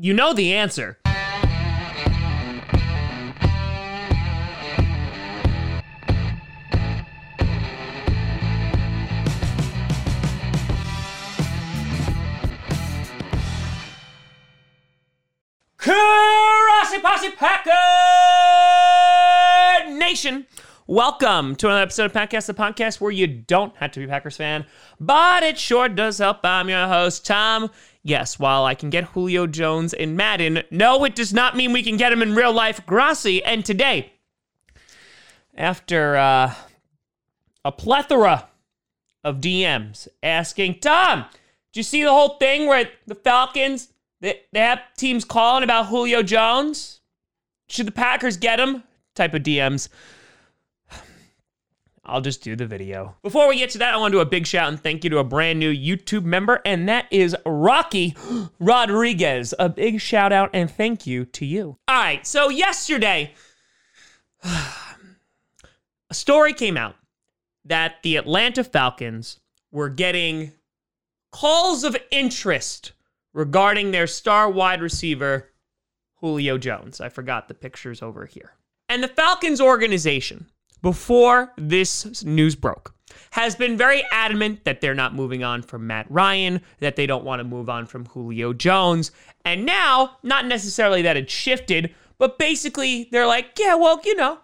you know the answer. Karasi Posse Packer Nation. Welcome to another episode of Podcast, the podcast where you don't have to be a Packers fan, but it sure does help. I'm your host, Tom. Yes, while I can get Julio Jones in Madden, no, it does not mean we can get him in real life. Grossi, and today, after uh, a plethora of DMs asking, Tom, did you see the whole thing where the Falcons they, they have teams calling about Julio Jones. Should the Packers get him? Type of DMs. I'll just do the video. Before we get to that, I want to do a big shout and thank you to a brand new YouTube member, and that is Rocky Rodriguez. A big shout out and thank you to you. All right, so yesterday, a story came out that the Atlanta Falcons were getting calls of interest regarding their star wide receiver, Julio Jones. I forgot the pictures over here. And the Falcons organization, before this news broke, has been very adamant that they're not moving on from Matt Ryan, that they don't want to move on from Julio Jones. And now, not necessarily that it shifted, but basically they're like, yeah, well, you know,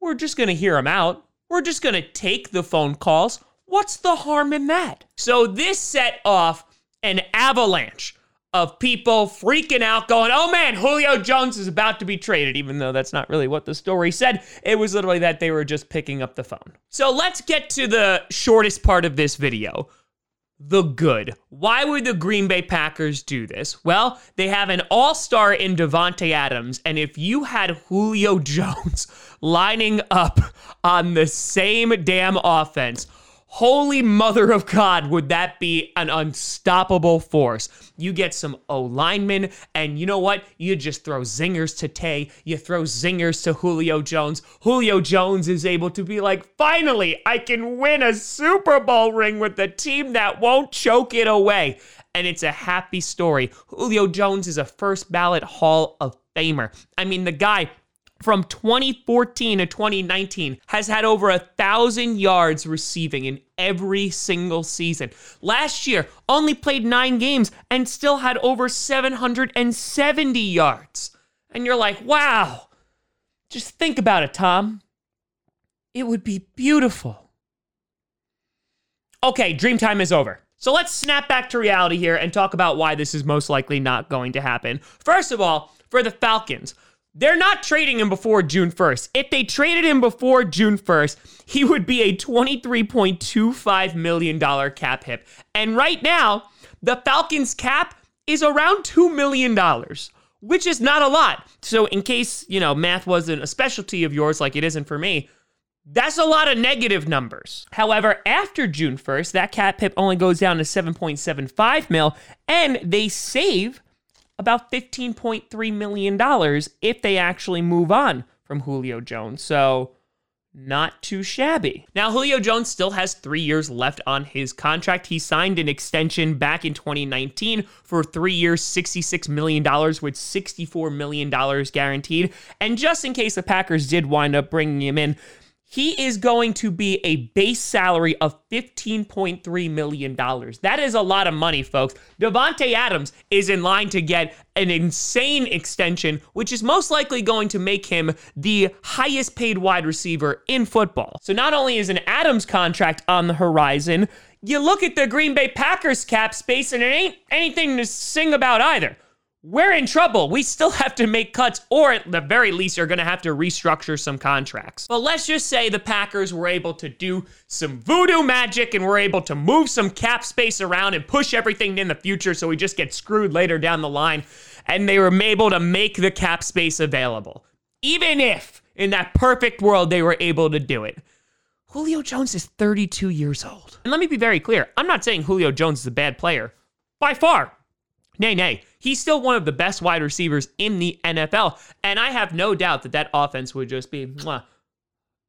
we're just going to hear him out. We're just going to take the phone calls. What's the harm in that? So this set off an avalanche of people freaking out, going, oh man, Julio Jones is about to be traded, even though that's not really what the story said. It was literally that they were just picking up the phone. So let's get to the shortest part of this video. The good. Why would the Green Bay Packers do this? Well, they have an all star in Davante Adams, and if you had Julio Jones lining up on the same damn offense, Holy mother of God, would that be an unstoppable force? You get some O linemen, and you know what? You just throw zingers to Tay, you throw zingers to Julio Jones. Julio Jones is able to be like, finally, I can win a Super Bowl ring with the team that won't choke it away. And it's a happy story. Julio Jones is a first ballot Hall of Famer. I mean, the guy from 2014 to 2019 has had over a thousand yards receiving in every single season. Last year, only played nine games and still had over 770 yards. And you're like, wow, just think about it, Tom. It would be beautiful. Okay, dream time is over. So let's snap back to reality here and talk about why this is most likely not going to happen. First of all, for the Falcons, they're not trading him before June 1st. If they traded him before June 1st, he would be a $23.25 million cap hit. And right now, the Falcons cap is around $2 million, which is not a lot. So, in case, you know, math wasn't a specialty of yours like it isn't for me, that's a lot of negative numbers. However, after June 1st, that cap hit only goes down to 7.75 mil, and they save about $15.3 million if they actually move on from Julio Jones. So, not too shabby. Now, Julio Jones still has three years left on his contract. He signed an extension back in 2019 for three years, $66 million, with $64 million guaranteed. And just in case the Packers did wind up bringing him in, he is going to be a base salary of $15.3 million. That is a lot of money, folks. Davante Adams is in line to get an insane extension, which is most likely going to make him the highest paid wide receiver in football. So not only is an Adams contract on the horizon, you look at the Green Bay Packers cap space and it ain't anything to sing about either we're in trouble. We still have to make cuts, or at the very least, are going to have to restructure some contracts. But let's just say the Packers were able to do some voodoo magic and we're able to move some cap space around and push everything in the future so we just get screwed later down the line. And they were able to make the cap space available. Even if, in that perfect world, they were able to do it. Julio Jones is 32 years old. And let me be very clear I'm not saying Julio Jones is a bad player. By far. Nay, nay. He's still one of the best wide receivers in the NFL. And I have no doubt that that offense would just be mwah,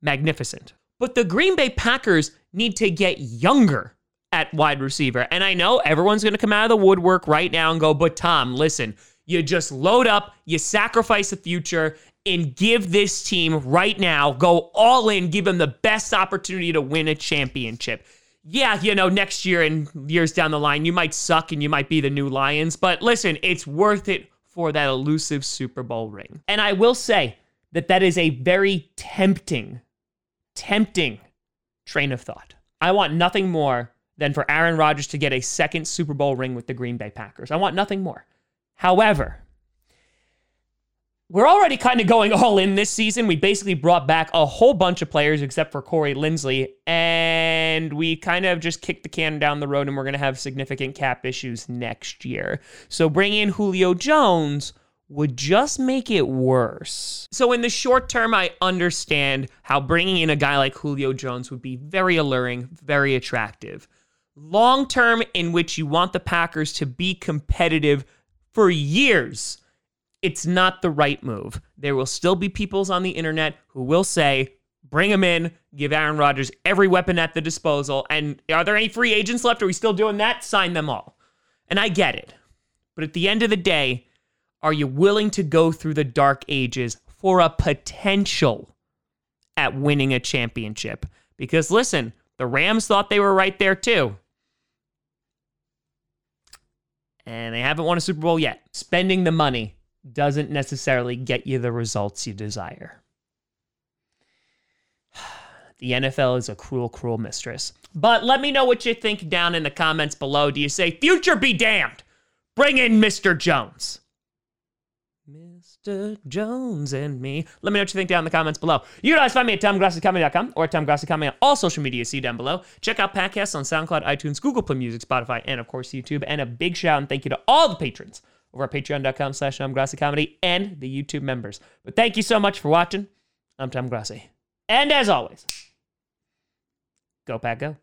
magnificent. But the Green Bay Packers need to get younger at wide receiver. And I know everyone's going to come out of the woodwork right now and go, but Tom, listen, You just load up, you sacrifice the future, and give this team right now, go all in, give them the best opportunity to win a championship. Yeah, you know, next year and years down the line, you might suck and you might be the new Lions, but listen, it's worth it for that elusive Super Bowl ring. And I will say that that is a very tempting, tempting train of thought. I want nothing more than for Aaron Rodgers to get a second Super Bowl ring with the Green Bay Packers. I want nothing more. However, we're already kind of going all in this season. We basically brought back a whole bunch of players except for Corey Linsley, and we kind of just kicked the can down the road and we're going to have significant cap issues next year. So bringing in Julio Jones would just make it worse. So, in the short term, I understand how bringing in a guy like Julio Jones would be very alluring, very attractive. Long term, in which you want the Packers to be competitive for years, it's not the right move. There will still be peoples on the internet who will say, bring him in, give Aaron Rodgers every weapon at the disposal. And are there any free agents left? Are we still doing that? Sign them all. And I get it. But at the end of the day, are you willing to go through the dark ages for a potential at winning a championship? Because listen, the Rams thought they were right there too. And they haven't won a Super Bowl yet. Spending the money doesn't necessarily get you the results you desire. The NFL is a cruel, cruel mistress. But let me know what you think down in the comments below. Do you say, future be damned? Bring in Mr. Jones. Mr. Jones and me. Let me know what you think down in the comments below. You guys find me at TomGrossiComedy.com or TomGrossiComedy on all social media. See down below. Check out podcasts on SoundCloud, iTunes, Google Play Music, Spotify, and of course YouTube. And a big shout and thank you to all the patrons over at patreon.com slash Comedy and the YouTube members. But thank you so much for watching. I'm Tom Grossi. And as always, go Pack Go.